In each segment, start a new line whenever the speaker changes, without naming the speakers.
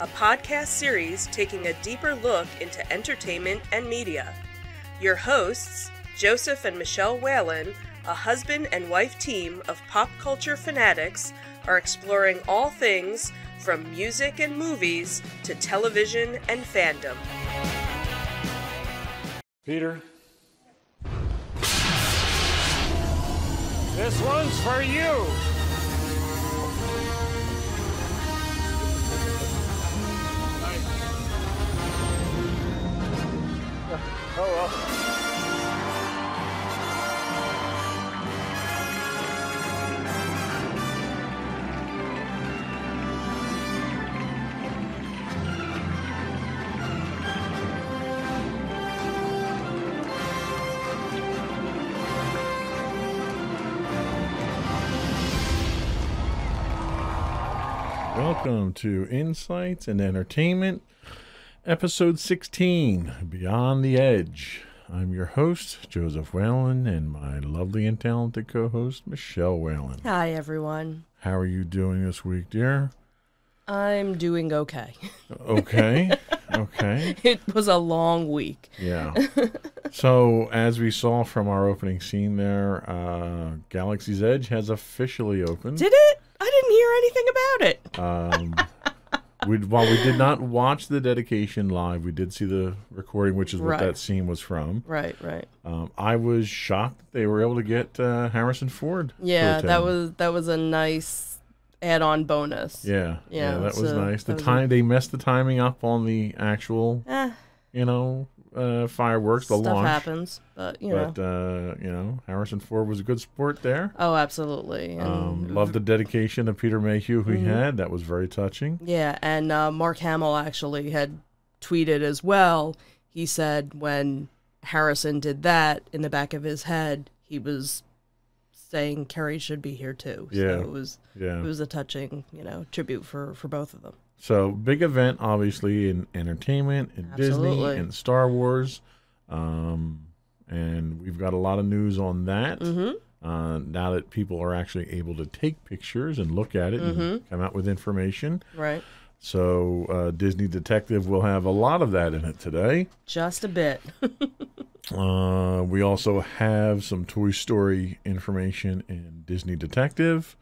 a podcast series taking a deeper look into entertainment and media. Your hosts, Joseph and Michelle Whalen, a husband and wife team of pop culture fanatics, are exploring all things from music and movies to television and fandom.
Peter. This one's for you. Oh well.
Welcome to Insights and Entertainment, episode 16 Beyond the Edge. I'm your host, Joseph Whalen, and my lovely and talented co host, Michelle Whalen.
Hi, everyone.
How are you doing this week, dear?
I'm doing okay.
Okay. okay.
It was a long week.
Yeah. So, as we saw from our opening scene there, uh, Galaxy's Edge has officially opened.
Did it? I didn't hear anything about it.
Um, we, while we did not watch the dedication live, we did see the recording, which is what
Right.
that scene was from.
Right, right.
Um, I was shocked that they were able to get uh, Harrison Ford.
Yeah, that was that was a nice add-on bonus.
Yeah, yeah,
Yeah,
that was nice. The
was a-
time they messed the timing up on the actual,
Eh,
you know, uh, fireworks, the
stuff
launch.
happens, but you know.
But uh, you know, Harrison Ford was a good sport there.
oh, absolutely. And
Um, loved the dedication of Peter Mayhew who he had. That was very touching.
Yeah, and uh, Mark Hamill actually had tweeted as well. He said when Harrison did that in the back of his head, he was saying Carrie should be here too.
Yeah.
So it was
Yeah.
it was a touching, you know, tribute for for both of them.
So big event, obviously in entertainment, in Disney, in Star Wars, um, and we've got a lot of news on that.
Mm-hmm.
Uh, now that people are actually able to take pictures and look at it
Mm-hmm.
and come out with information,
Right.
so uh, Disney Detective will have a lot of that in it today.
Just a bit.
Uh, we also have some Toy Story information in Disney Detective.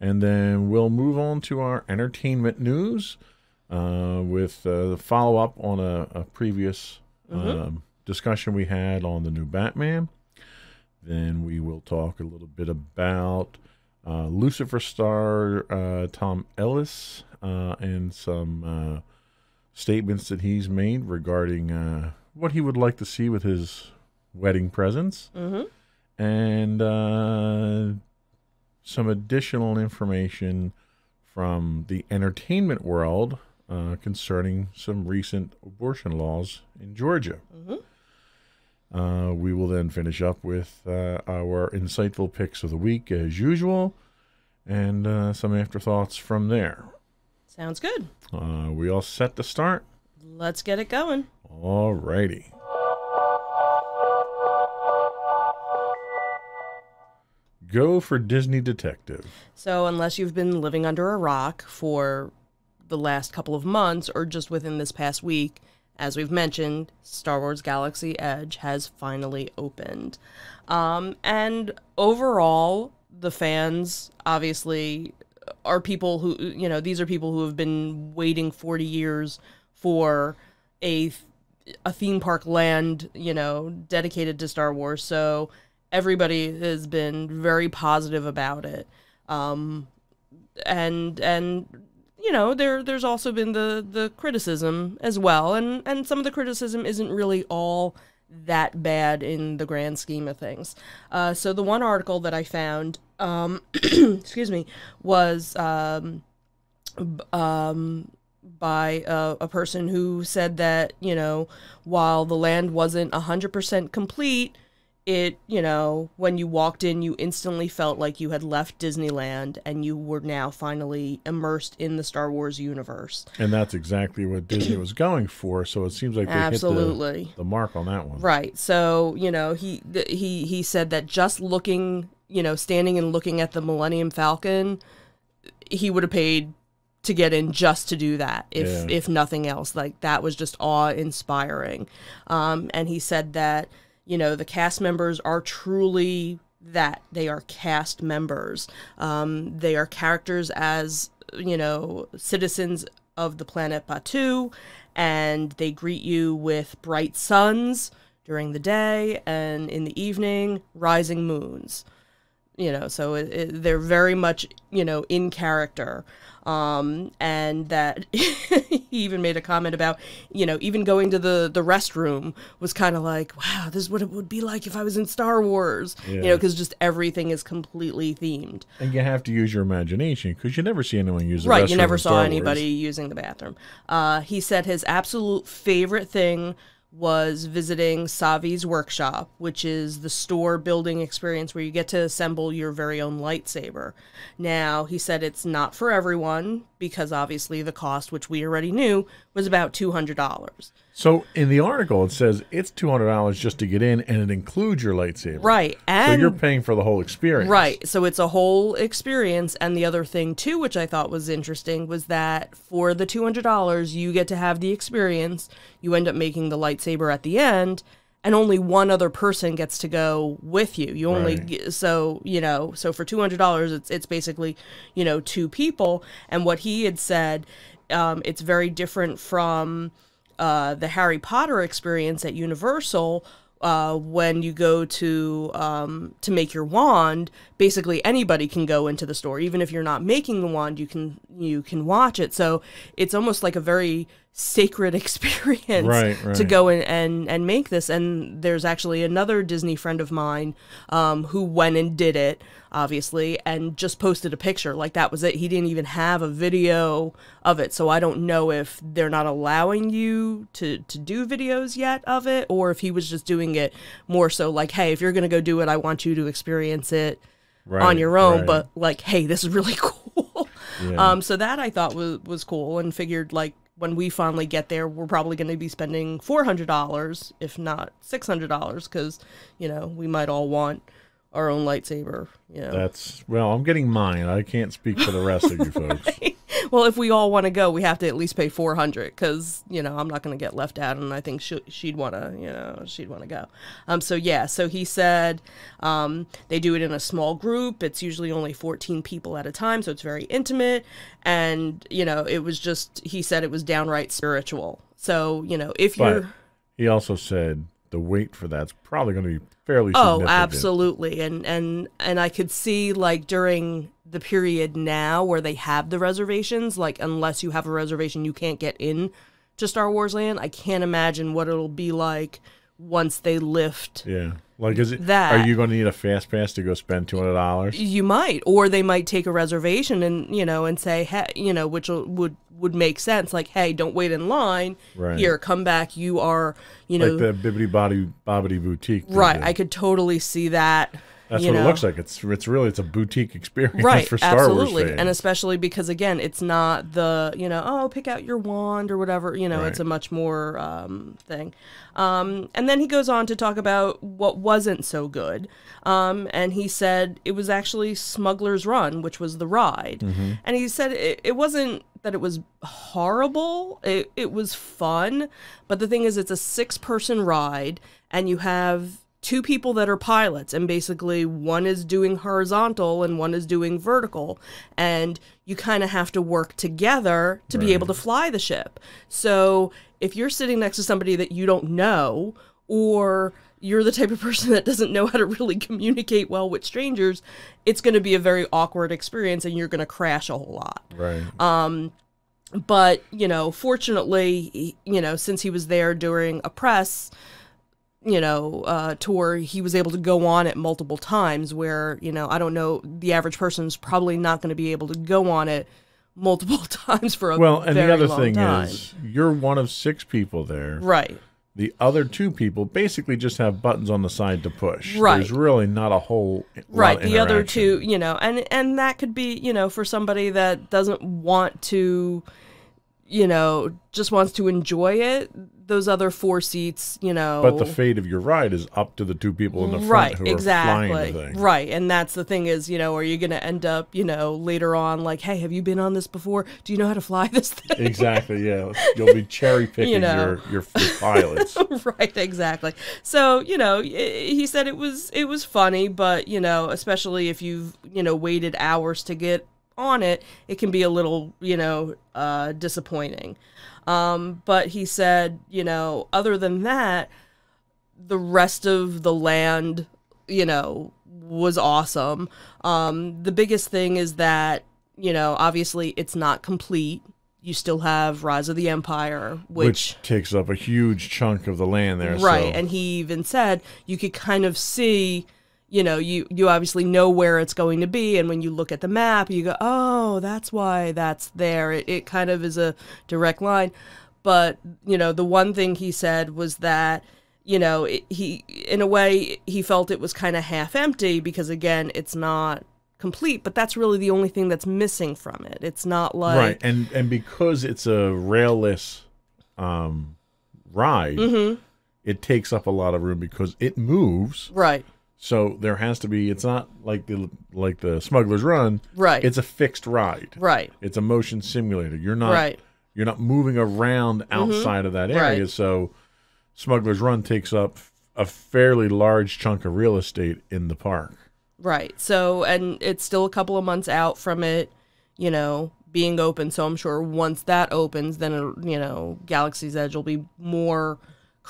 And then we'll move on to our entertainment news uh, with uh, the follow up on a, a previous um, discussion we had on the new Batman. Then we will talk a little bit about uh, Lucifer star uh, Tom Ellis uh, and some uh, statements that he's made regarding uh, what he would like to see with his wedding presents
mm-hmm.
and uh, some additional information from the entertainment world uh, concerning some recent abortion laws in Georgia. Uh, we will then finish up with uh, our insightful picks of the week as usual and uh, some afterthoughts from there.
Sounds good.
Uh, we all set to start?
Let's get it going.
All righty. Go for Disney Detective.
So, unless you've been living under a rock for the last couple of months or just within this past week, as we've mentioned, Star Wars Galaxy Edge has finally opened. Um, and overall, the fans obviously are people who, you know, these are people who have been waiting 40 years for a a theme park land, you know, dedicated to Star Wars. So everybody has been very positive about it. Um, and and you know, there there's also been the the criticism as well, and and some of the criticism isn't really all that bad in the grand scheme of things. Uh, so the one article that I found, um, excuse me, was um, um, by uh, a person who said that you know while the land wasn't 100% complete it you know when you walked in you instantly felt like you had left disneyland and you were now finally immersed in the star wars universe
And that's exactly what Disney was going for. So it seems like they
Absolutely.
hit the, the mark on that one.
Right. So, you know, he he he said that just looking, you know, standing and looking at the Millennium Falcon, he would have paid to get in just to do that if
Yeah.
if nothing else. Like that was just awe-inspiring. Um and he said that, you know, the cast members are truly that they are cast members. Um they are characters as, you know, citizens of the planet Batuu and they greet you with bright suns during the day and in the evening rising moons you know so it, it, they're very much you know in character. Um and that he even made a comment about you know even going to the the restroom was kind of like wow this is what it would be like if i was in star wars you know because just everything is completely themed.
And you have to use your imagination because you never see anyone use the
right you never saw anybody using the bathroom. Uh, he said his absolute favorite thing was visiting savi's workshop which is the store building experience where you get to assemble your very own lightsaber. Now he said it's not for everyone because obviously the cost which we already knew was about $200
So in the article, it says it's two hundred dollars just to get in, and it includes your lightsaber.
right
So
and
you're paying for the whole experience.
Right. So it's a whole experience. And the other thing, too, which I thought was interesting, was that for the $200, you get to have the experience. You end up making the lightsaber at the end, and only one other person gets to go with you. You only,
Right.
so, you know, so for $200, it's, it's basically, you know, two people. And what he had said, um, it's very different from uh, the Harry Potter experience at Universal. Uh, when you go to um, to make your wand, basically anybody can go into the store, even if you're not making the wand. You can you can watch it. So it's almost like a very sacred experience
Right,
to go in and and make this. And there's actually another Disney friend of mine um, who went and did it, obviously, and just posted a picture. Like that was it. He didn't even have a video of it. So I don't know if they're not allowing you to to do videos yet of it, or if he was just doing it more so like, hey, if you're gonna go do it, I want you to experience it
Right,
on your own.
right.
But like, hey, this is really cool.
Yeah.
Um, so that I thought was was cool, and figured like when we finally get there, we're probably going to be spending four hundred dollars, if not six hundred dollars, because you know we might all want our own lightsaber. You know,
That's well, I'm getting mine. I can't speak for the rest of you folks.
well, if we all want to go, we have to at least pay four hundred, because you know I'm not going to get left out, and I think she, she'd want to, you know, she'd want to go. Um, so yeah, so he said um, they do it in a small group. It's usually only fourteen people at a time, so it's very intimate, and you know it was just he said it was downright spiritual. So you know if
But
you're
he also said the wait for that's probably going to be fairly
Oh, absolutely. And and and I could see like during the period now where they have the reservations, like unless you have a reservation you can't get in to Star Wars Land. I can't imagine what it'll be like once they lift
Yeah. Like, is it
That-
Are you going to need a fast pass to go spend two hundred dollars?
you might or they might take a reservation and you know and say hey you know which would would make sense like hey don't wait in line
Right.
here come back you are you know
Like the Bibbidi Body Bobbidi Boutique.
right i could totally see that
That's what
know.
it looks like. It's it's really it's a boutique experience
right
for Star
absolutely
Wars fans.
and especially because again it's not the you know oh pick out your wand or whatever you know it's a much more um, thing um, and then he goes on to talk about what wasn't so good um, and he said it was actually smuggler's run which was the ride
Mm-hmm.
and he said it, it wasn't that it was horrible it, it was fun but the thing is it's a six person ride and you have two people that are pilots and basically one is doing horizontal and one is doing vertical and you kind of have to work together to be able to fly the ship. So if you're sitting next to somebody that you don't know or you're the type of person that doesn't know how to really communicate well with strangers it's going to be a very awkward experience and you're going to crash a whole lot.
Right.
Um, but you know fortunately you know since he was there during a press you know uh, tour he was able to go on it multiple times where you know i don't know the average person's probably not going to be able to go on it multiple times for a
Well, and the other thing
time.
is, you're one of six people there.
right.
The other two people basically just have buttons on the side to push.
Right.
There's really not a whole lot
right the other two you know and and that could be you know for somebody that doesn't want to you know just wants to enjoy it those other four seats you know
But the fate of your ride is up to the two people in the front
right
who are flying
exactly
the thing.
right and that's the thing is you know are you going to end up you know later on like hey have you been on this before do you know how to fly this thing
Exactly. Yeah. You'll be cherry picking
know.
your, your your pilots.
right exactly so you know he said it was it was funny but you know especially if you've you know waited hours to get on it it can be a little you know uh disappointing um but he said you know other than that the rest of the land you know was awesome um the biggest thing is that you know obviously it's not complete you still have rise of the empire
which,
which
takes up a huge chunk of the land there.
right
so-
and he even said you could kind of see you know you you obviously know where it's going to be and when you look at the map you go oh that's why that's there it, it kind of is a direct line but you know the one thing he said was that you know it, he in a way he felt it was kind of half empty because again it's not complete but that's really the only thing that's missing from it it's not like
right, and and because it's a railless um, ride,
Mm-hmm.
it takes up a lot of room because it moves.
right
So there has to be. It's not like the like the Smuggler's Run.
right
It's a fixed ride.
right
It's a motion simulator. You're not
right Mm-hmm.
you're not moving around outside of that area.
Right.
So Smuggler's Run takes up a fairly large chunk of real estate in the park.
Right. So, and it's still a couple of months out from it, you know, being open. So I'm sure once that opens, then, you know, Galaxy's Edge will be more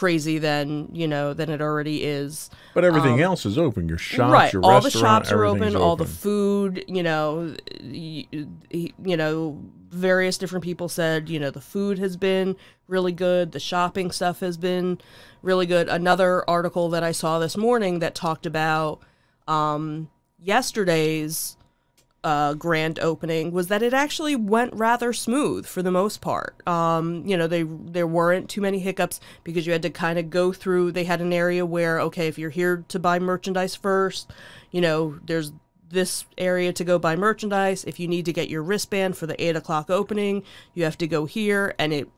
crazy than, you know, than it already is.
But everything else is open. Your shops,
Um, right.
your
All the shops are
everything's
open, all the food, you know, y- y- you know, various different people said, you know, the food has been really good. The shopping stuff has been really good. Another article that I saw this morning that talked about um, yesterday's uh, grand opening was that it actually went rather smooth for the most part. Um, you know, they there weren't too many hiccups because you had to kind of go through. They had an area where okay, if you're here to buy merchandise first, you know, there's this area to go buy merchandise. If you need to get your wristband for the eight o'clock opening, you have to go here, and it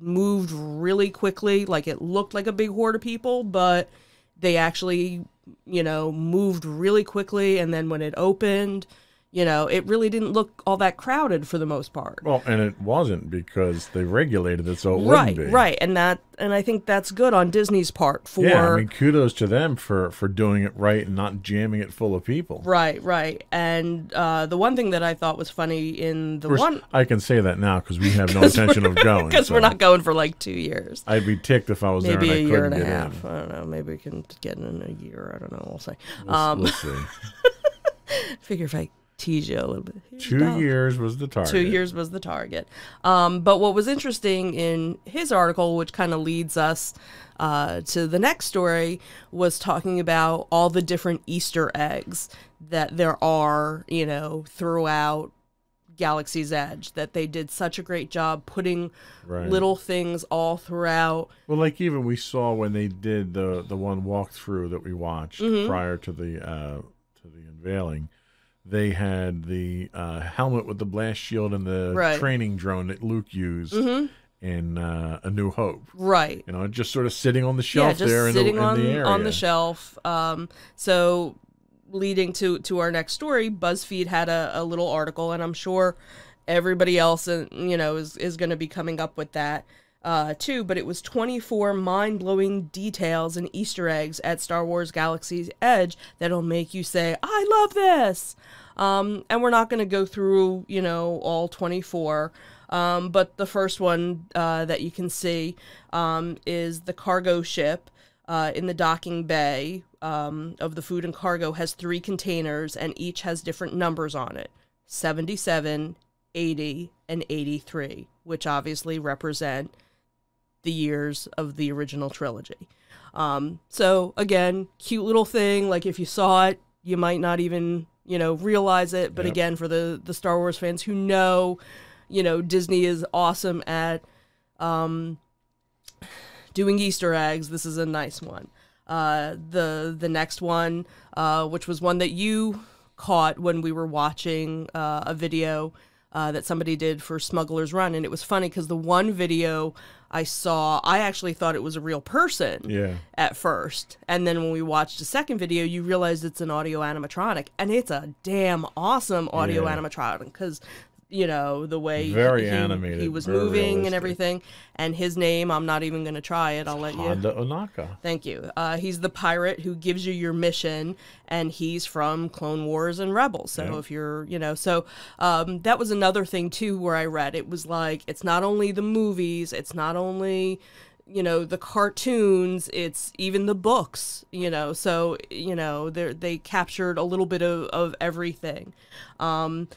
moved really quickly. Like it looked like a big horde of people, but they actually, you know, moved really quickly. And then when it opened, you know, it really didn't look all that crowded for the most part.
Well, and it wasn't because they regulated it, so it
right,
wouldn't be.
right, and that, and I think that's good on Disney's part for.
Yeah, I mean, kudos to them for for doing it right and not jamming it full of people.
Right, right, and uh, the one thing that I thought was funny in the
course,
one
I can say that now because we have no intention of going.
because we're not going for like two years.
I'd be ticked if I was
maybe
there
a
and I
year and a half.
in.
I don't know. Maybe we can get in a year. I don't know. We'll see.
We'll,
Um,
we'll see.
Figure if I you a little bit. Here's
Two years was the target.
Two years was the target. Um, but what was interesting in his article, which kind of leads us uh, to the next story, was talking about all the different Easter eggs that there are, you know, throughout Galaxy's Edge. That they did such a great job putting
Right.
little things all throughout.
Well, like even we saw when they did the the one walkthrough that we watched
Mm-hmm.
prior to the uh, to the unveiling, they had the uh, helmet with the blast shield and the
Right. Mm-hmm.
training drone that Luke used in uh, A New Hope.
Right.
You know, just sort of sitting on the shelf
yeah,
there in,
sitting
the, in
on
the area.
on the shelf. Um, so leading to to our next story, BuzzFeed had a, a little article, and I'm sure everybody else, uh, you know, is is going to be coming up with that uh, too. But it was 24 mind blowing details and Easter eggs at Star Wars Galaxy's Edge that'll make you say, "I love this." Um, and we're not going to go through, you know, all 24. Um, but the first one uh, that you can see um, is the cargo ship uh, in the docking bay um, of the food and cargo has three containers and each has different numbers on it 77, 80, and 83, which obviously represent the years of the original trilogy. Um, so again, cute little thing. Like if you saw it, you might not even you know realize it. But
Yep.
again, for the the Star Wars fans who know you know, Disney is awesome at um, doing Easter eggs. This is a nice one. Uh, the the next one, uh, which was one that you caught when we were watching uh, a video uh, that somebody did for Smuggler's Run, and it was funny because the one video I saw, I actually thought it was a real person
Yeah.
at first, and then when we watched the second video, you realize it's an audio animatronic, and it's a damn awesome audio
Yeah.
animatronic because. You know the way
Very
he,
animated,
he was moving and everything, and his name I'm not even gonna try it. I'll let you.
Hondo Ohnaka.
Thank you. Uh, he's the pirate who gives you your mission, and he's from Clone Wars and Rebels. So
Yeah.
if you're, you know, so um, that was another thing too where I read it was like it's not only the movies, it's not only you know the cartoons it's even the books you know so you know they they captured a little bit of, of everything um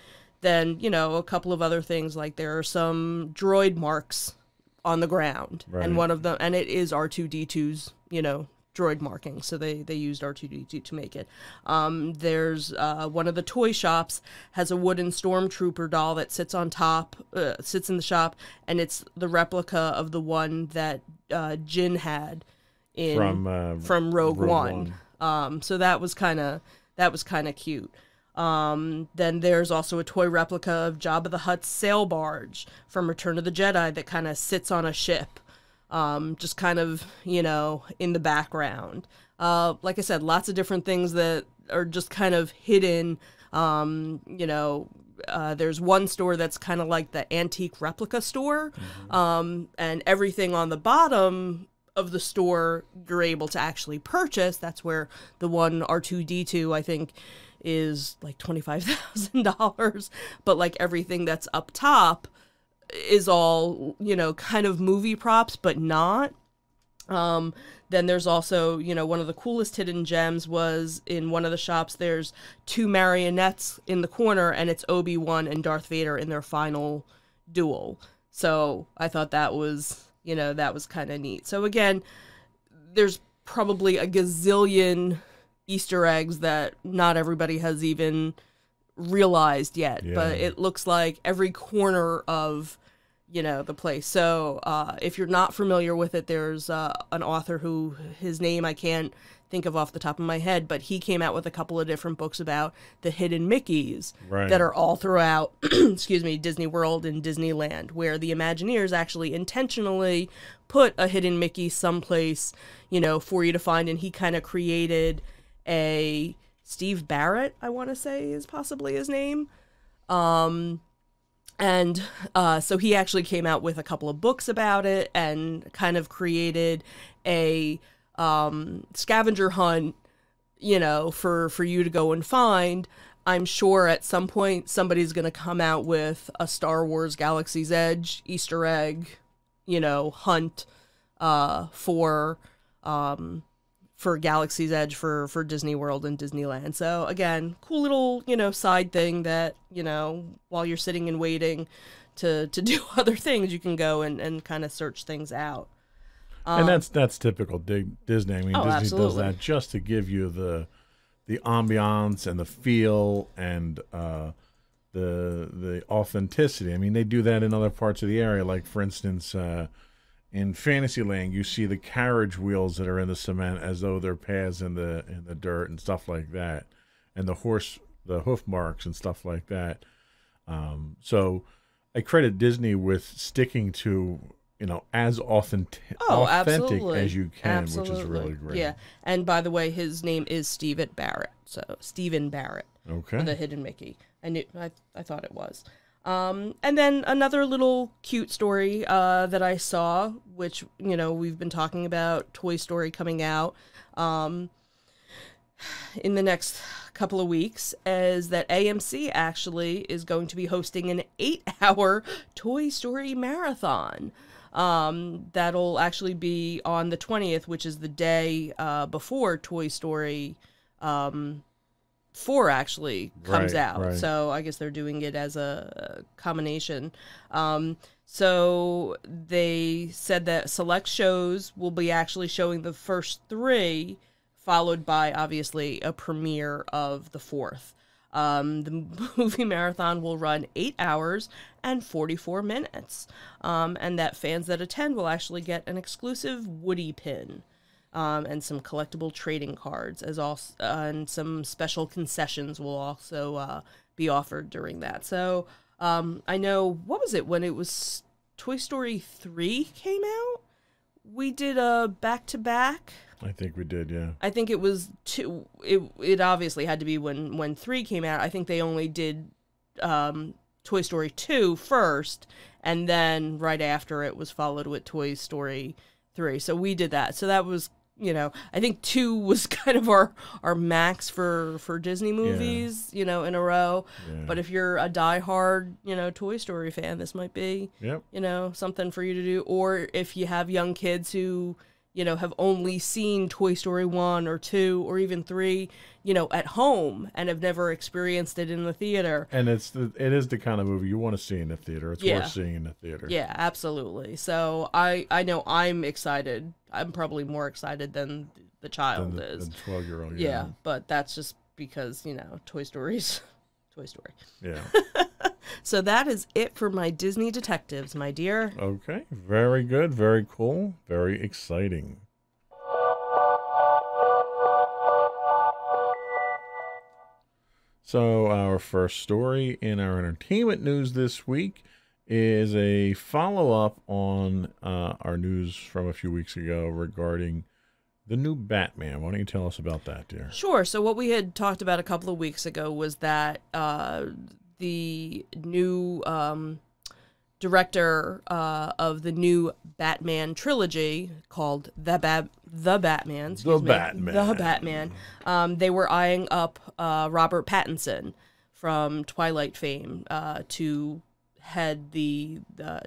then you know a couple of other things. Like there are some droid marks on the ground
Right.
and one of them and it is r2d2's you know droid marking. So they they used r2d2 to make it. Um there's uh one of the toy shops has a wooden stormtrooper doll that sits on top uh, sits in the shop and it's the replica of the one that uh Jyn had in
From, uh,
from rogue,
Rogue
one. um so that was kind of that was kind of cute um, then there's also a toy replica of Jabba the Hutt's sail barge from Return of the Jedi that kind of sits on a ship, um, just kind of, you know, in the background. Uh, like I said, lots of different things that are just kind of hidden. Um, you know, uh, there's one store that's kind of like the antique replica store, um, and everything on the bottom of the store you're able to actually purchase. That's where the one R2D2, I think, is like $25,000. But like everything that's up top is all, you know, kind of movie props, but not. Um, then there's also, you know, one of the coolest hidden gems was in one of the shops, there's two marionettes in the corner, and it's Obi Wan and Darth Vader in their final duel. So I thought that was, you know, that was kind of neat. So again, there's probably a gazillion Easter eggs that not everybody has even realized yet, but it looks like every corner of you know the place. So uh, if you're not familiar with it, there's uh, an author who his name I can't think of off the top of my head, but he came out with a couple of different books about the hidden Mickeys
Right.
that are all throughout, excuse me, Disney World and Disneyland, where the Imagineers actually intentionally put a hidden Mickey someplace, you know, for you to find, and he kind of created a Steve Barrett, I want to say is possibly his name. Um, and uh, so he actually came out with a couple of books about it and kind of created a um, scavenger hunt you know for for you to go and find i'm sure at some point somebody's going to come out with a star wars galaxy's edge easter egg you know hunt uh for um for Galaxy's Edge for for Disney World and Disneyland. So again, cool little you know side thing that you know while you're sitting and waiting to to do other things, you can go and and kind of search things out.
and that's that's typical Disney. I mean,
Um, Oh,
Disney does that just to give you the the ambiance and the feel and uh, the the authenticity. I mean, they do that in other parts of the area. Like for instance, uh, in Fantasyland, you see the carriage wheels that are in the cement as though they're paths in the in the dirt and stuff like that, and the horse the hoof marks and stuff like that. Um, so I credit Disney with sticking to you know as authentic
Oh,
authentic
absolutely.
as you can, which is really great.
Yeah, and by the way, his name is Steven Barrett. So Stephen Barrett.
Okay.
the hidden Mickey. I knew I, I thought it was. Um, and then another little cute story uh, that I saw, which you know we've been talking about Toy Story coming out um, in the next couple of weeks, is that AMC actually is going to be hosting an eight-hour Toy Story marathon. Um, that'll actually be on the twentieth, which is the day uh, before Toy Story um, four actually comes
Right,
out.
right.
So I guess they're doing it as a combination. Um, so they said that select shows will be actually showing the first three, followed by obviously a premiere of the fourth. Um, the movie marathon will run eight hours and 44 minutes, um, and that fans that attend will actually get an exclusive Woody pin. Um, and some collectible trading cards, as also, uh, and some special concessions will also uh, be offered during that. So um, I know what was it when it was Toy Story three came out. We did a back to back.
I think we did, yeah.
I think it was two. It it obviously had to be when when three came out. I think they only did um, Toy Story 2 first, and then right after it was followed with Toy Story three. So we did that. So that was you know I think two was kind of our our max for for Disney movies. You know in a row.
Yeah.
But if you're a diehard you know Toy Story fan, this might be
Yep.
you know something for you to do. Or if you have young kids who you know have only seen Toy Story one or two or even three, you know at home and have never experienced it in the theater.
And it's the it is the kind of movie you want to see in the theater. It's
Yeah.
worth seeing in the theater.
Yeah, absolutely. So I I know I'm excited. I'm probably more excited than the child
Than the,
is.
the twelve year old.
yeah. but that's just because you know Toy Stories, Toy Story.
Yeah.
So that is it for my Disney detectives, my dear.
Okay. Very good. Very cool. Very exciting. So, our first story in our entertainment news this week is a follow up on uh, our news from a few weeks ago regarding the new Batman. Why don't you tell us about that, dear?
Sure. So what we had talked about a couple of weeks ago was that uh, the new um, director uh, of the new Batman trilogy called the Bat the Batman, excuse me,
Batman.
the Batman. Um, they were eyeing up uh, Robert Pattinson from Twilight fame uh, to head the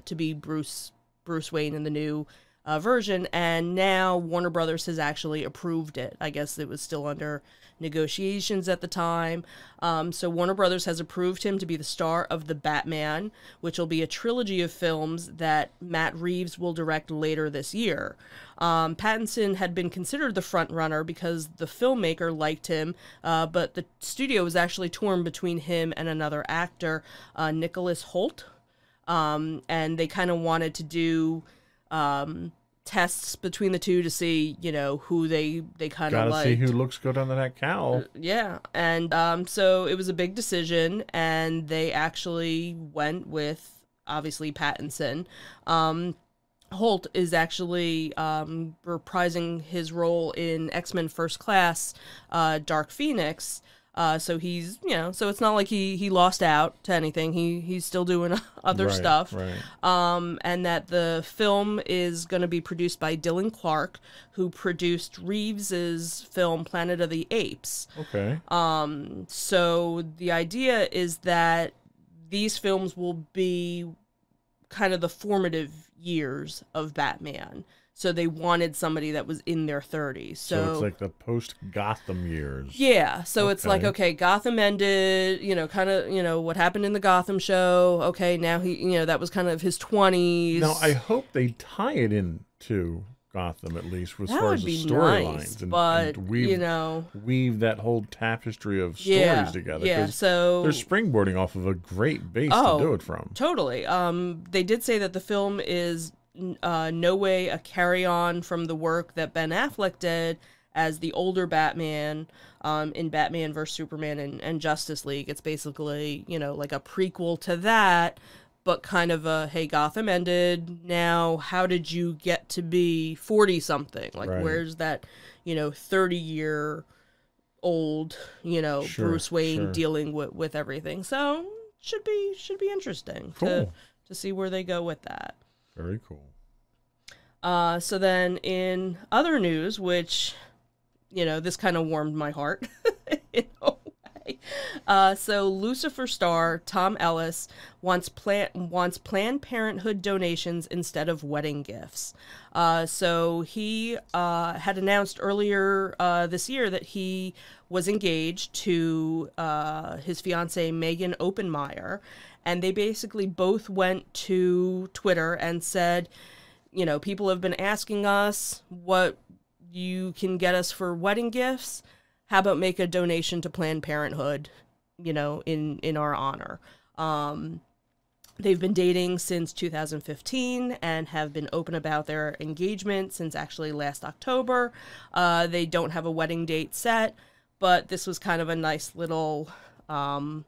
to be Bruce Bruce Wayne in the new uh, version, and now Warner Brothers has actually approved it. I guess it was still under negotiations at the time. Um, so Warner Brothers has approved him to be the star of the Batman, which will be a trilogy of films that Matt Reeves will direct later this year. Um, Pattinson had been considered the front runner because the filmmaker liked him, uh, but the studio was actually torn between him and another actor, uh, Nicholas Hoult um, and they kind of wanted to do um, tests between the two to see, you know, who they they kind of like.
see who looks good under that cowl.
Yeah, and um, so it was a big decision, and they actually went with obviously Pattinson. Um, Hoult is actually um, reprising his role in X Men First Class, uh, Dark Phoenix. Uh, so he's you know, so it's not like he he lost out to anything. He he's still doing other
Right,
stuff
Right.
um, and that the film is going to be produced by Dylan Clark, who produced Reeves's film Planet of the Apes.
Okay.
Um, so the idea is that these films will be kind of the formative years of Batman. So they wanted somebody that was in their 30s.
So, it's like the post Gotham years.
Yeah, so it's like
Okay.
okay, Gotham ended, you know, kind of, you know, what happened in the Gotham show. Okay, now he, you know, that was kind of his 20s.
Now I hope they tie it into Gotham at least as
that
far as the storylines
nice,
and,
but
and weave
you know,
weave that whole tapestry of stories
yeah,
together.
yeah. So
they're springboarding off of a great base
Oh,
to do it from.
Totally. Um, they did say that the film is uh, no way a carry on from the work that Ben Affleck did as the older Batman um, in Batman vs Superman and, and Justice League. It's basically you know like a prequel to that, but kind of a hey Gotham ended. Now how did you get to be forty something? Like
Right.
where's that you know thirty year old you know
Sure,
Bruce Wayne
sure.
dealing with with everything. So should be should be interesting to to see where they go with that.
Very cool.
Uh, so then in other news, which you know this kind of warmed my heart in a way. Uh, so Lucifer star Tom Ellis wants plan wants Planned Parenthood donations instead of wedding gifts. Uh, so he uh, had announced earlier uh, this year that he was engaged to uh, his fiancee Meaghan Oppenheimer, and they basically both went to Twitter and said, you know, people have been asking us what you can get us for wedding gifts. How about make a donation to Planned Parenthood you know, in in our honor. Um, they've been dating since 2015 and have been open about their engagement since actually last October. Uh, they don't have a wedding date set, but this was kind of a nice little, um,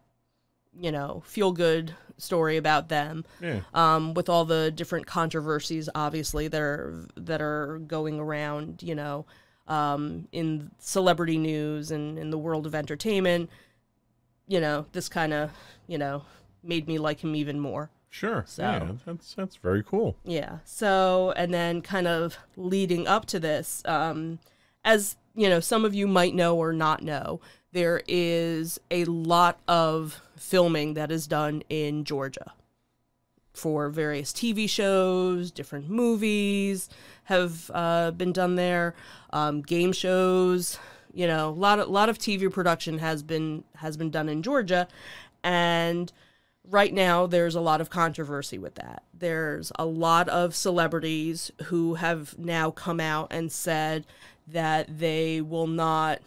you know, feel good story about them.
Yeah.
Um, with all the different controversies, obviously that are that are going around, you know, um, in celebrity news and in the world of entertainment. You know, this kind of, you know, made me like him even more.
Sure.
So-
Yeah, that's that's very cool.
Yeah. So, and then kind of leading up to this, um, as you know, some of you might know or not know, there is a lot of filming that is done in Georgia for various TV shows, different movies have uh, been done there, um, game shows. You know, a lot of lot of TV production has been has been done in Georgia, and right now there's a lot of controversy with that. There's a lot of celebrities who have now come out and said that they will not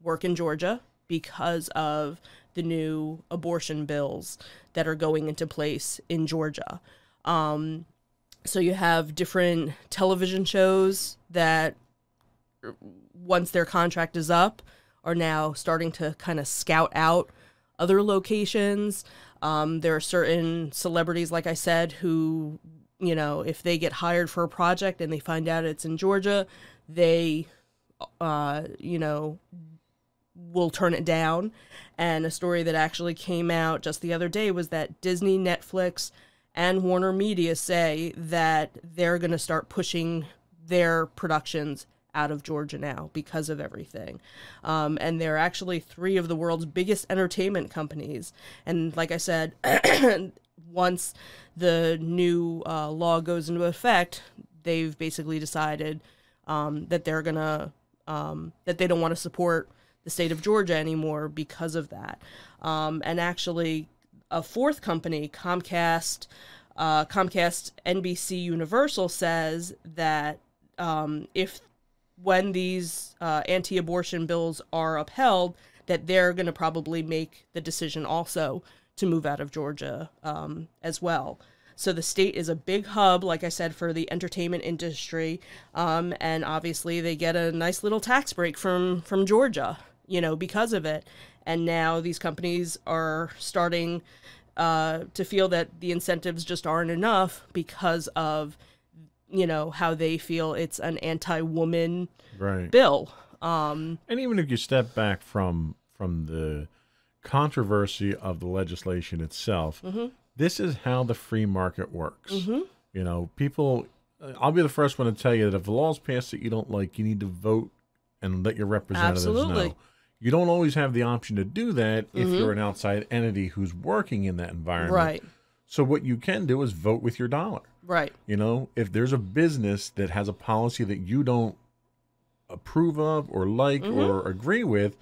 work in Georgia because of the new abortion bills that are going into place in Georgia. Um, so you have different television shows that once their contract is up are now starting to kind of scout out other locations. Um, there are certain celebrities, like I said, who, you know, if they get hired for a project and they find out it's in Georgia, they, uh, you know, will turn it down. And a story that actually came out just the other day was that Disney, Netflix, and Warner Media say that they're going to start pushing their productions out of Georgia now because of everything. Um, and they're actually three of the world's biggest entertainment companies. And like I said, once the new uh, law goes into effect, they've basically decided um, that they're gonna um, that they don't want to support the state of Georgia anymore because of that. Um, and actually, a fourth company, Comcast, uh, Comcast NBC Universal, says that um, if when these uh, anti-abortion bills are upheld, that they're going to probably make the decision also to move out of Georgia um, as well. So the state is a big hub, like I said, for the entertainment industry, um, and obviously they get a nice little tax break from from Georgia, you know, because of it. And now these companies are starting uh, to feel that the incentives just aren't enough because of you know how they feel it's an anti-woman
Right.
bill. Um,
And even if you step back from from the controversy of the legislation itself,
Mm-hmm.
this is how the free market works. You know, people. I'll be the first one to tell you that if the law's passed that you don't like, you need to vote and let your representatives
Absolutely.
know. You don't always have the option to do that if you're an outside entity who's working in that environment.
right,
So what you can do is vote with your dollar.
right,
You know, if there's a business that has a policy that you don't approve of or like
Mm-hmm.
or agree with,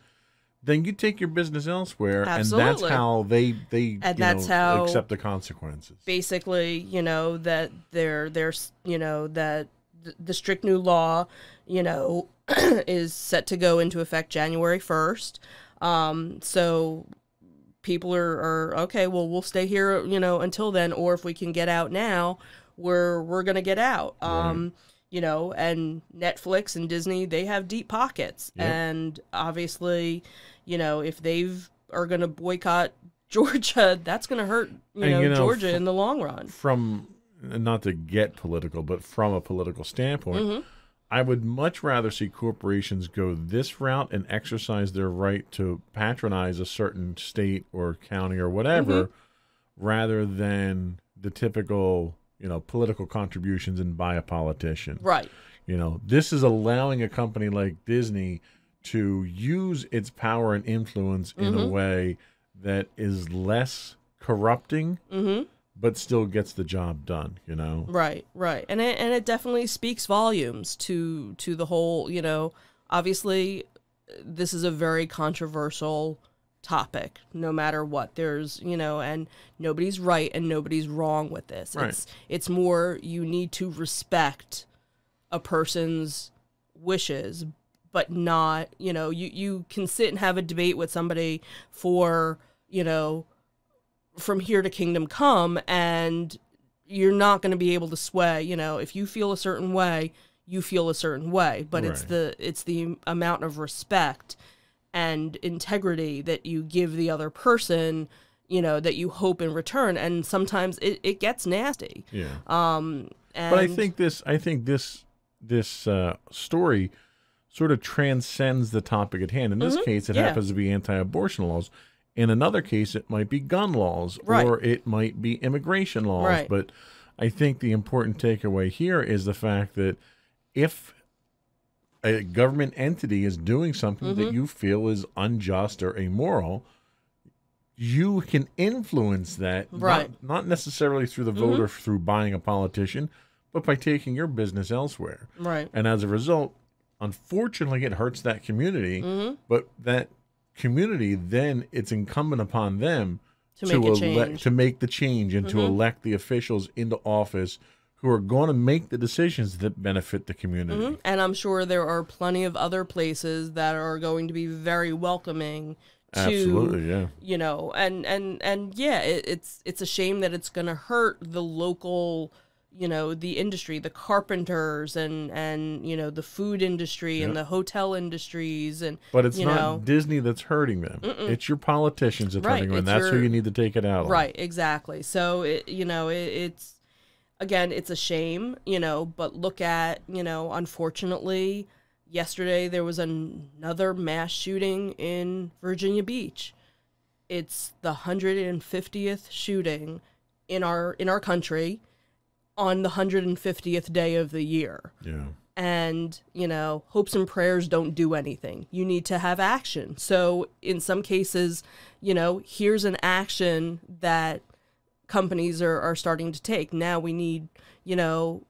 then you take your business elsewhere, and that's how they they
And
you
that's
know,
how-
accept the consequences.
basically, you know, that there there's you know that th- the strict new law, you know, is set to go into effect January first. Um, so people are, are okay. Well, we'll stay here, you know, until then, or if we can get out now, we're we're gonna get out. Um, you know, and Netflix and Disney they have deep pockets,
Yep.
and obviously, you know, if they've are gonna boycott Georgia, that's gonna hurt you
And,
know,
you know,
Georgia
fr-
in the long run.
From not to get political, but from a political standpoint,
Mm-hmm.
I would much rather see corporations go this route and exercise their right to patronize a certain state or county or whatever,
Mm-hmm.
rather than the typical you know political contributions and buy a politician.
Right.
You know, this is allowing a company like Disney to use its power and influence in
Mm-hmm.
a way that is less corrupting,
Mm-hmm.
But still gets the job done. You know,
Right, right, and it and it definitely speaks volumes to to the whole. You know, obviously, this is a very controversial topic. No matter what, there's you know, and nobody's right and nobody's wrong with this.
Right.
It's it's more you need to respect a person's wishes, but not you know you you can sit and have a debate with somebody for you know, from here to kingdom come and you're not going to be able to sway, you know, if you feel a certain way, you feel a certain way, but it's the it's the amount of respect and integrity that you give the other person, you know, that you hope in return and sometimes it, it gets nasty.
Yeah.
Um and
but I think this I think this this uh, story sort of transcends the topic at hand. In this case, it
yeah.
happens to be anti-abortion laws. In another case, it might be gun laws
Right.
or it might be immigration laws.
Right.
But I think the important takeaway here is the fact that if a government entity is doing something that
Mm-hmm.
you feel is unjust or immoral, you can influence that, not-
Right. Mm-hmm.
not, necessarily through the vote or through buying a politician, but by taking your business elsewhere.
right.
And as a result, unfortunately, it hurts that community.
Mm-hmm.
But that community, then it's incumbent upon them
To make
elect.
Mm-hmm.
to make the change and to elect the officials into office who are going to make the decisions that benefit the community.
Mhm. And I'm sure there are plenty of other places that are going to be very welcoming to
Absolutely, yeah.
you know and and and yeah it, it's it's a shame that it's going to hurt the local you know the industry the carpenters and and you know the food industry and the hotel industries and
But it's not
know
Disney that's hurting them. It's your politicians that's
Right,
hurting them.
It's
that's who you need to take it out on.
right exactly so it you know it, it's again it's a shame you know but look at you know unfortunately yesterday there was an- another mass shooting in virginia beach it's the 150th shooting in our in our country on the 150th day of the year.
Yeah.
and you know hopes and prayers don't do anything. You need to have action. So in some cases you know here's an action that companies are, are starting to take. Now we need you know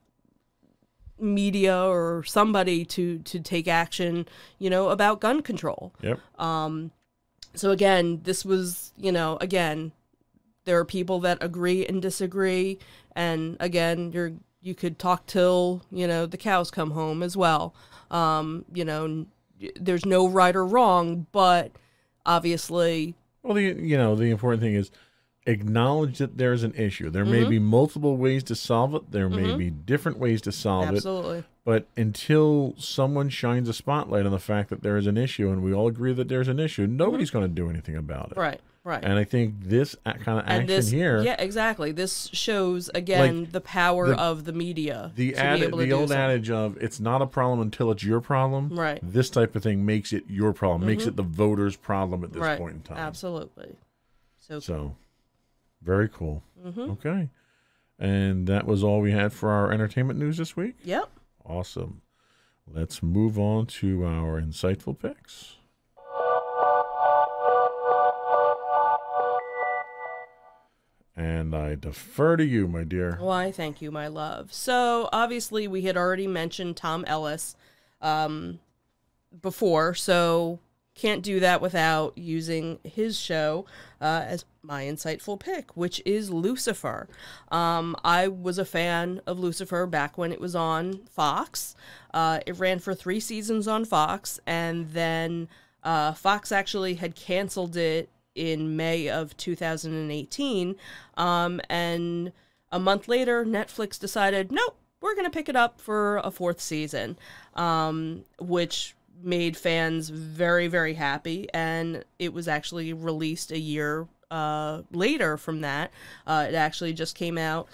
media or somebody to to take action you know about gun control.
Yep.
Um so again this was you know again there are people that agree and disagree and again you're you could talk till you know the cows come home as well um you know there's no right or wrong but obviously
Well, the you know the important thing is acknowledge that there's an issue. There
Mm-hmm.
may be multiple ways to solve it. There may be different ways to solve it.
absolutely
But until someone shines a spotlight on the fact that there is an issue, and we all agree that there's an issue, nobody's going to do anything about it.
Mm-hmm. right right
And I think this kind of action
and this
here,
yeah exactly this shows again the power
the-
of the media
the ad, the old adage of "it's not a problem until it's your problem."
Right. Mm-hmm.
This type of thing makes it your problem, makes it the voters' problem at this
right
point in time.
absolutely so
So, very cool.
Mm-hmm.
Okay. And that was all we had for our entertainment news this week.
yep
Awesome. Let's move on to our insightful picks. And I defer to you, my dear.
Why, thank you, my love. So, obviously, we had already mentioned Tom Ellis um, before, so can't do that without using his show uh, as my insightful pick, which is Lucifer. Um, I was a fan of Lucifer back when it was on Fox. Uh, it ran for three seasons on Fox, and then uh, Fox actually had canceled it in May of 2018. Um, and a month later, Netflix decided, nope, we're going to pick it up for a fourth season, um, which made fans very, very happy. And it was actually released a year uh, later from that. Uh, it actually just came out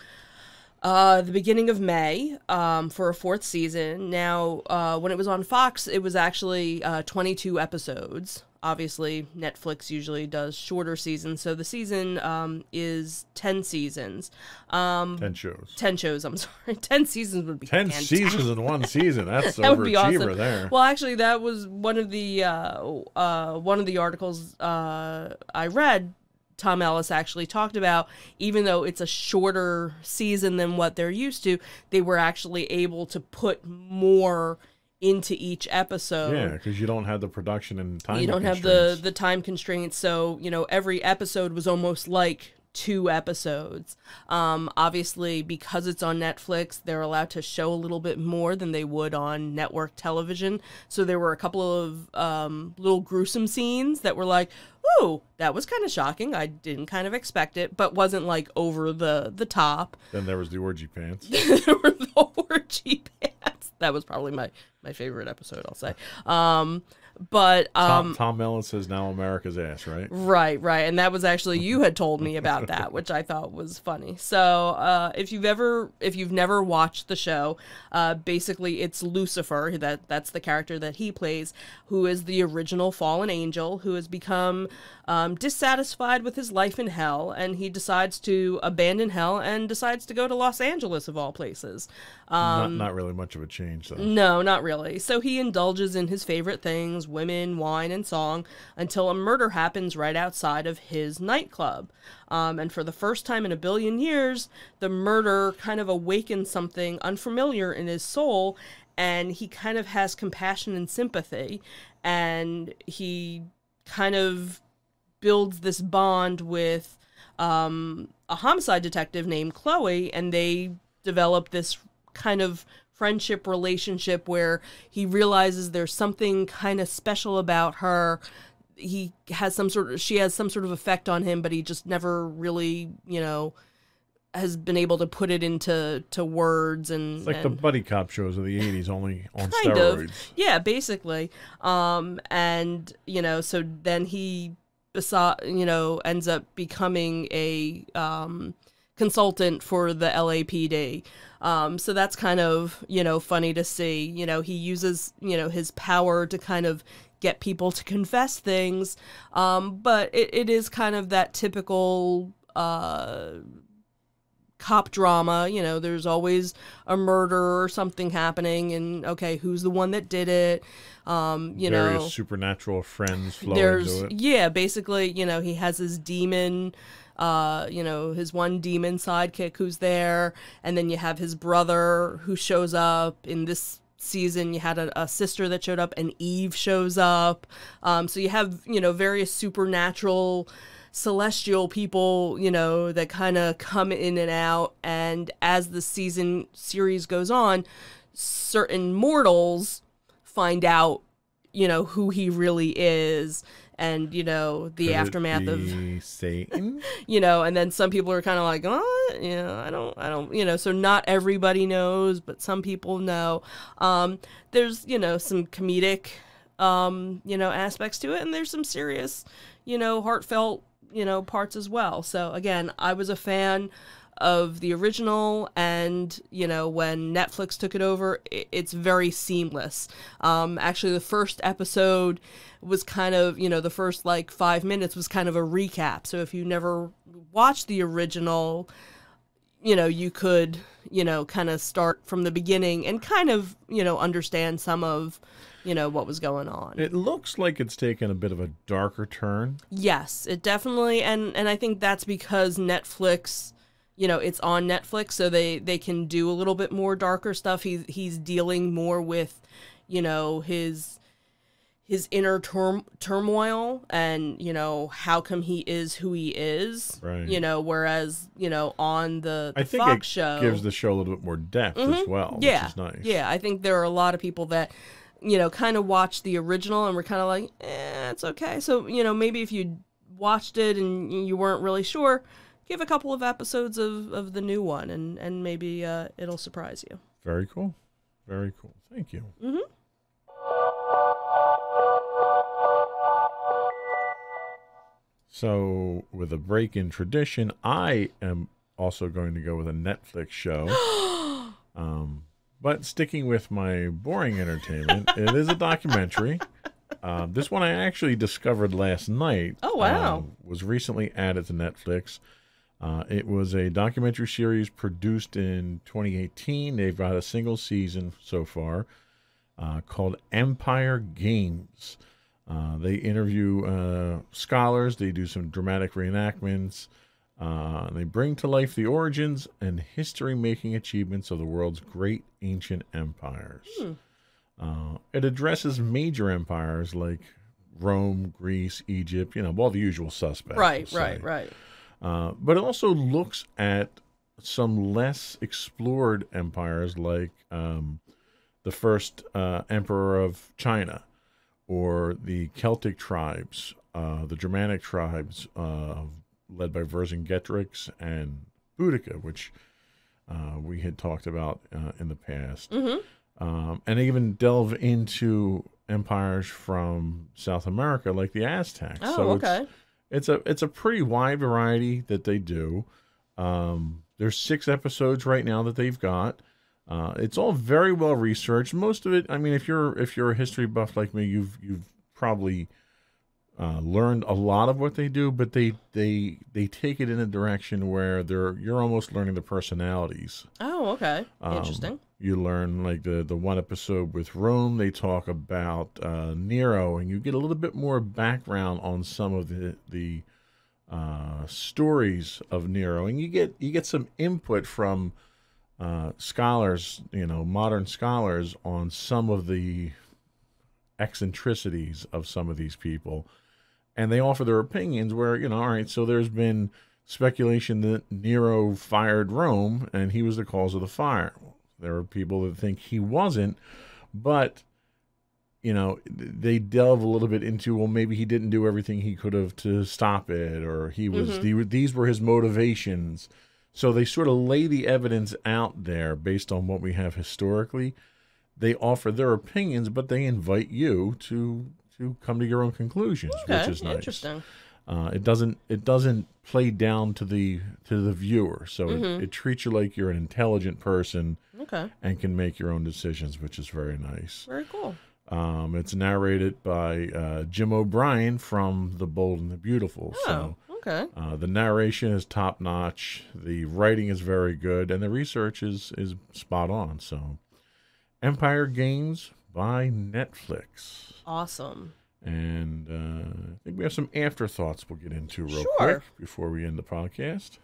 uh, the beginning of May um, for a fourth season. Now, uh, when it was on Fox, it was actually uh, 22 episodes. Obviously, Netflix usually does shorter seasons, so the season um, is 10 seasons. Um,
Ten shows.
10 shows, I'm sorry. 10 seasons would be
Ten
fantastic.
seasons in one season. That's
That would be
overachiever
awesome.
there.
Well, actually, that was one of the uh, uh, one of the articles uh, I read. Tom Ellis actually talked about, even though it's a shorter season than what they're used to, they were actually able to put more into each episode
yeah, because you don't have the production and time.
you don't have the the time constraints so you know every episode was almost like two episodes. Um, obviously, because it's on Netflix, they're allowed to show a little bit more than they would on network television. So there were a couple of um, little gruesome scenes that were like, "Ooh, that was kind of shocking. I didn't kind of expect it, but wasn't like over the the top."
Then there was the orgy pants.
there were the orgy pants. That was probably my my favorite episode. I'll say. Um, but um,
Tom, Tom Mellon says now America's ass, right?
Right, right. And that was actually you had told me about that, which I thought was funny. So, uh, if you've ever if you've never watched the show, uh, basically it's Lucifer, that that's the character that he plays, who is the original fallen angel who has become um, dissatisfied with his life in hell and he decides to abandon hell and decides to go to Los Angeles of all places.
not, not really much of a change, though.
No, not really. So he indulges in his favorite things women, wine, and song until a murder happens right outside of his nightclub. Um, and for the first time in a billion years, the murder kind of awakens something unfamiliar in his soul, and he kind of has compassion and sympathy. And he kind of builds this bond with um, a homicide detective named Chloe, and they develop this kind of friendship relationship where he realizes there's something kind of special about her. He has some sort of, she has some sort of effect on him, but he just never really, you know, has been able to put it into to words and
It's like the buddy cop shows of the 80s, only on
kind
steroids.
of yeah basically um and you know so then he you know ends up becoming a um consultant for the LAPD um so that's kind of you know funny to see you know he uses you know his power to kind of get people to confess things um but it, it is kind of that typical uh cop drama. You know, there's always a murder or something happening, and okay, who's the one that did it? Um, you
Various
know,
supernatural friends flow
there's
into it.
yeah, basically, you know, he has his demon. Uh, you know, his one demon sidekick who's there, and then you have his brother who shows up in this season. You had a, a sister that showed up, and Eve shows up. Um, so you have you know various supernatural celestial people, you know, that kind of come in and out. And as the season series goes on, certain mortals find out, you know, who he really is. And, you know, the
Could
aftermath of
Satan.
you know and then some people are kind of like oh you know i don't i don't you know so not everybody knows but some people know um there's you know some comedic um you know aspects to it and there's some serious you know heartfelt you know parts as well so again i was a fan of the original and you know when netflix took it over it's very seamless. Um actually the first episode was kind of you know the first like five minutes was kind of a recap. So if you never watched the original you know you could you know kind of start from the beginning and kind of you know understand some of you know what was going on.
It looks like it's taken a bit of a darker turn.
Yes, it definitely and and I think that's because Netflix, you know, it's on Netflix so they they can do a little bit more darker stuff. He's he's dealing more with, you know, his his inner turm- turmoil and you know how come he is who he is
Right.
you know whereas you know on the, the
I think
fox
it
show
gives the show a little bit more depth as well,
yeah,
which is nice.
Yeah, I think there are a lot of people that, you know, kind of watched the original and were kind of like, eh, it's okay. So, you know, maybe if you watched it and you weren't really sure, give a couple of episodes of, of the new one and, and maybe uh, it'll surprise you.
Very cool. Very cool. Thank you.
Mm-hmm.
So, with a break in tradition, I am also going to go with a Netflix show. um, but sticking with my boring entertainment, it is a documentary. Um, this one I actually discovered last night.
Oh, wow.
um, was recently added to Netflix. Uh, it was a documentary series produced in 2018. They've got a single season so far uh, called Empire Games. Uh, they interview uh, scholars, they do some dramatic reenactments, uh, and they bring to life the origins and history making achievements of the world's great ancient empires. Uh, it addresses major empires like Rome, Greece, Egypt, you know, all the usual suspects.
Right, right, right.
Uh, but it also looks at some less explored empires like um, the first uh, emperor of China or the Celtic tribes, uh, the Germanic tribes uh, led by Vercingetorix and Boudica, which uh, we had talked about uh, in the past. Um, and even delve into empires from South America like the Aztecs.
Oh,
so
okay.
it's a it's a pretty wide variety that they do. Um, there's six episodes right now that they've got. Uh, it's all very well researched. Most of it, I mean, if you're if you're a history buff like me, you've you've probably uh, learned a lot of what they do, but they they they take it in a direction where they're you're almost learning the personalities.
Oh, okay.
Um,
Interesting.
You learn like the the one episode with Rome. They talk about uh, Nero, and you get a little bit more background on some of the the uh, stories of Nero, and you get you get some input from uh, scholars, you know, modern scholars on some of the eccentricities of some of these people, and they offer their opinions. Where you know, all right, so there's been speculation that Nero fired Rome, and he was the cause of the fire. There are people that think he wasn't, but you know they delve a little bit into well maybe he didn't do everything he could have to stop it or he was mm-hmm. the, these were his motivations so they sort of lay the evidence out there based on what we have historically they offer their opinions but they invite you to to come to your own conclusions
Okay.
which is nice
Interesting.
Uh, it doesn't it doesn't play down to the to the viewer so it, it treats you like you're an intelligent person
Okay.
and can make your own decisions which is very nice
Very cool.
um, it's narrated by uh, Jim O'Brien from The Bold and the Beautiful.
Oh,
So
okay.
uh, the narration is top notch, the writing is very good, and the research is is spot on. So Empire Games by Netflix.
Awesome.
And uh, I think we have some afterthoughts we'll get into real
Sure.
quick before we end the podcast.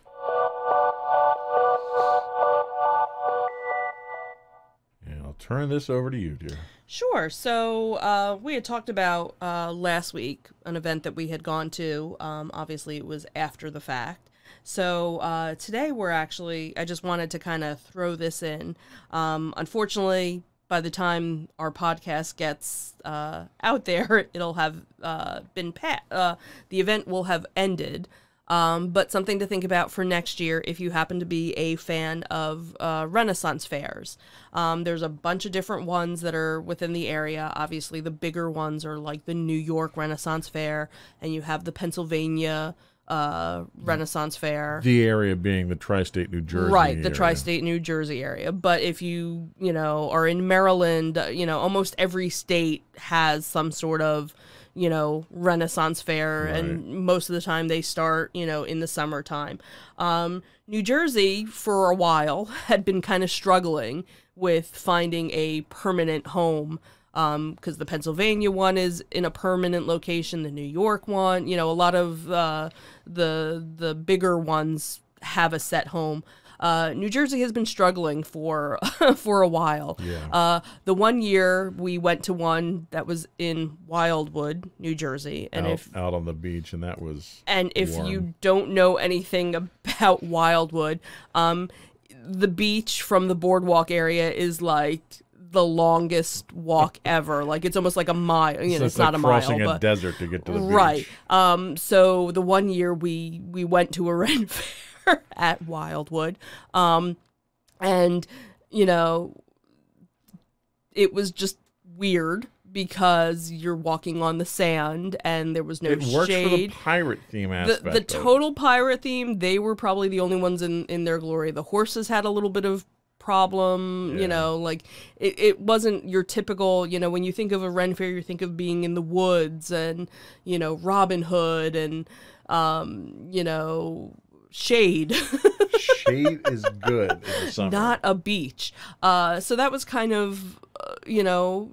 And I'll turn this over to you, dear.
Sure. So uh, we had talked about uh, last week an event that we had gone to. Um, obviously, it was after the fact. So uh, today we're actually, I just wanted to kind of throw this in. Um, unfortunately, by the time our podcast gets uh, out there, it'll have uh, been. Uh, the event will have ended. Um, but something to think about for next year if you happen to be a fan of uh, Renaissance fairs. Um, there's a bunch of different ones that are within the area. Obviously, the bigger ones are like the New York Renaissance Fair, and you have the Pennsylvania uh, Renaissance Fair.
The area being the tri-state New Jersey,
Right, the
area.
tri-state New Jersey area. But if you, you know, are in Maryland, uh, you know, almost every state has some sort of, you know, Renaissance fair, and most of the time they start, you know, in the summertime. Um, New Jersey, for a while, had been kind of struggling with finding a permanent home because the Pennsylvania one is in a permanent location, the New York one, you know, a lot of uh, the the bigger ones have a set home. Uh, New Jersey has been struggling for for a while.
Yeah.
Uh, the one year we went to one that was in Wildwood, New Jersey, and
out,
if
out on the beach, and that was
and if
warm.
you don't know anything about Wildwood, um, the beach from the boardwalk area is like the longest walk ever. Like it's almost like a mile. You know,
So
it's,
like
not a mile,
crossing
but
a desert to get to the
right.
beach.
Um. So the one year we we went to a Ren fair at Wildwood, um, and you know, it was just weird because you're walking on the sand and there was no
It works for the
shade
pirate theme aspect.
the
it.
total pirate theme they were probably the only ones in in their glory the horses had a little bit of problem
Yeah.
you know like it, it wasn't your typical you know when you think of a ren fair you think of being in the woods and you know robin hood and um you know shade
Shade is good in the summer.
not a beach. Uh, so that was kind of, uh, you know,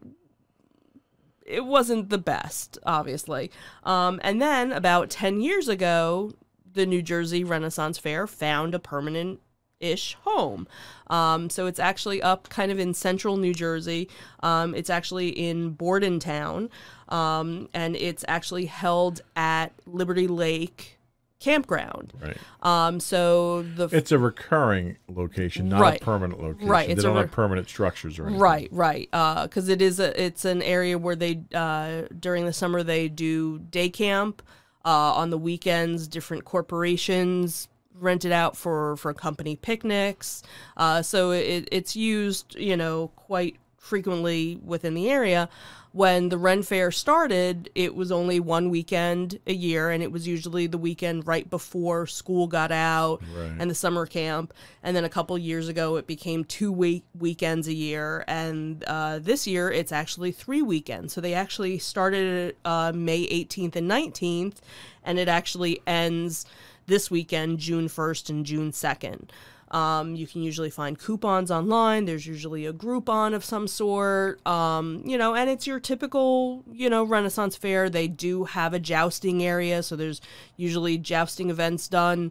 it wasn't the best, obviously. Um, and then about 10 years ago, the New Jersey Renaissance Fair found a permanent ish home. Um, so it's actually up kind of in central New Jersey. Um, it's actually in Bordentown. Um, and it's actually held at Liberty Lake campground.
Right.
Um, so the
It's a recurring location, not
Right.
a permanent location.
Right,
They
it's a
don't have permanent structures or anything.
Right, right. Because it is a, it's an area where they uh, during the summer they do day camp. Uh, on the weekends, different corporations rent it out for for company picnics. Uh, so it, it's used, you know, quite frequently within the area. When the Ren Fair started, it was only one weekend a year, and it was usually the weekend right before school got out
Right.
and the summer camp. And then a couple years ago, it became two week weekends a year, and uh, this year it's actually three weekends. So they actually started uh, May 18th and 19th, and it actually ends this weekend, June 1st and June 2nd. Um, you can usually find coupons online. There's usually a Groupon of some sort, um, you know, and it's your typical, you know, Renaissance fair. They do have a jousting area, so there's usually jousting events done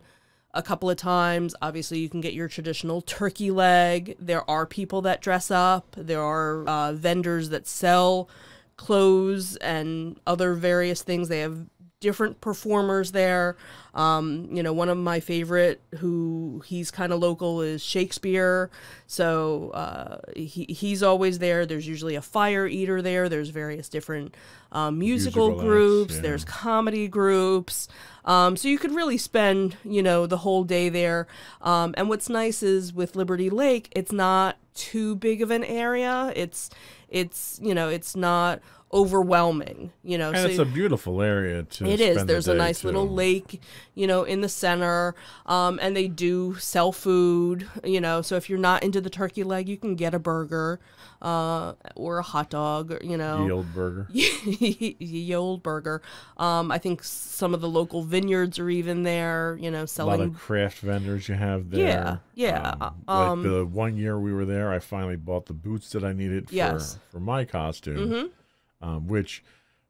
a couple of times. Obviously, you can get your traditional turkey leg. There are people that dress up. There are uh, vendors that sell clothes and other various things. They have different performers there. Um, you know, one of my favorite who he's kind of local is Shakespeare. So uh, he, he's always there. There's usually a fire eater there. There's various different um, musical,
Musical acts,
groups.
yeah.
There's comedy groups. Um, so you could really spend, you know, the whole day there. Um, and what's nice is with Liberty Lake, it's not too big of an area. It's, it's, you know, it's not overwhelming, you know.
And
so
it's a beautiful area to
it is.
the
There's a
day,
nice little lake, you know, in the center, um, and they do sell food, you know. So if you're not into the turkey leg, you can get a burger, uh, or a hot dog, or, you know,
Yield burger.
ye old burger. Um, I think some of the local vineyards are even there, you know, selling
A lot of craft vendors you have there.
Yeah, yeah,
Um,
um,
like the one year we were there, I finally bought the boots that I needed for
Yes.
for my costume,
Mm-hmm.
um, which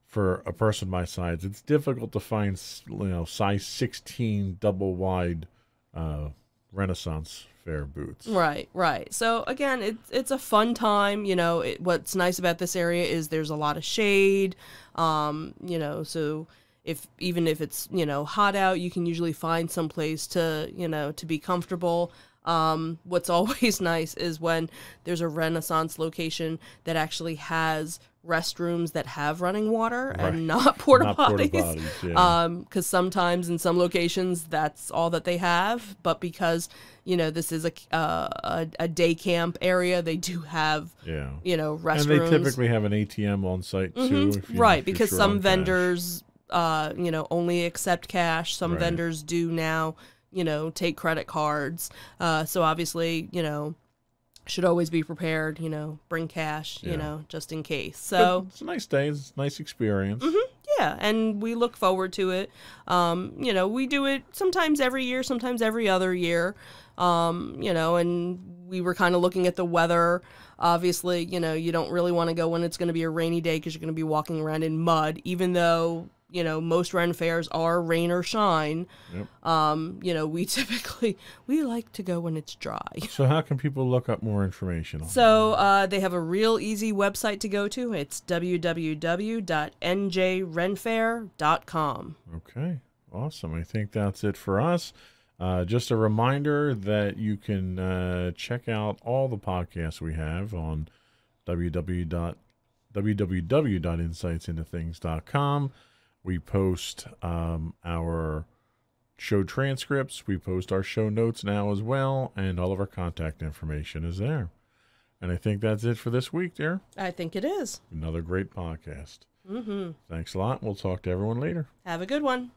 for a person my size, it's difficult to find you know size sixteen double wide uh, Renaissance fair boots.
Right, right. So again, it's it's a fun time. You know, it, what's nice about this area is there's a lot of shade. Um, you know, so if even if it's you know hot out, you can usually find some place to you know to be comfortable. Um, what's always nice is when there's a Renaissance location that actually has restrooms that have running water
Right.
and not porta
not
potties.
potties, yeah.
Um, because sometimes in some locations that's all that they have, but because you know this is a uh, a, a day camp area, they do have
yeah.
you know restrooms.
And they typically have an ATM on site too. If you,
right because some vendors uh you know only accept cash some
Right.
vendors do now you know take credit cards. Uh so obviously you know should always be prepared you know bring cash
Yeah.
you know just in case.
But
so
it's a nice day. It's a nice experience.
yeah. And we look forward to it. Um you know we do it sometimes every year sometimes every other year. Um you know and we were kind of looking at the weather. Obviously you know you don't really want to go when it's going to be a rainy day because you're going to be walking around in mud even though you know most ren fairs are rain or shine
Yep.
um you know we typically we like to go when it's dry
So how can people look up more information? on
so uh, they have a real easy website to go to. It's www.njrenfair.com.
Okay, awesome. I think that's it for us. Uh, just a reminder that you can uh, check out all the podcasts we have on www. www.insightsintothings.com. We post um, our show transcripts, we post our show notes now as well, and all of our contact information is there. And I think that's it for this week, dear.
I think it is.
Another great podcast. Mm-hmm. Thanks a lot. We'll talk to everyone later.
Have a good one.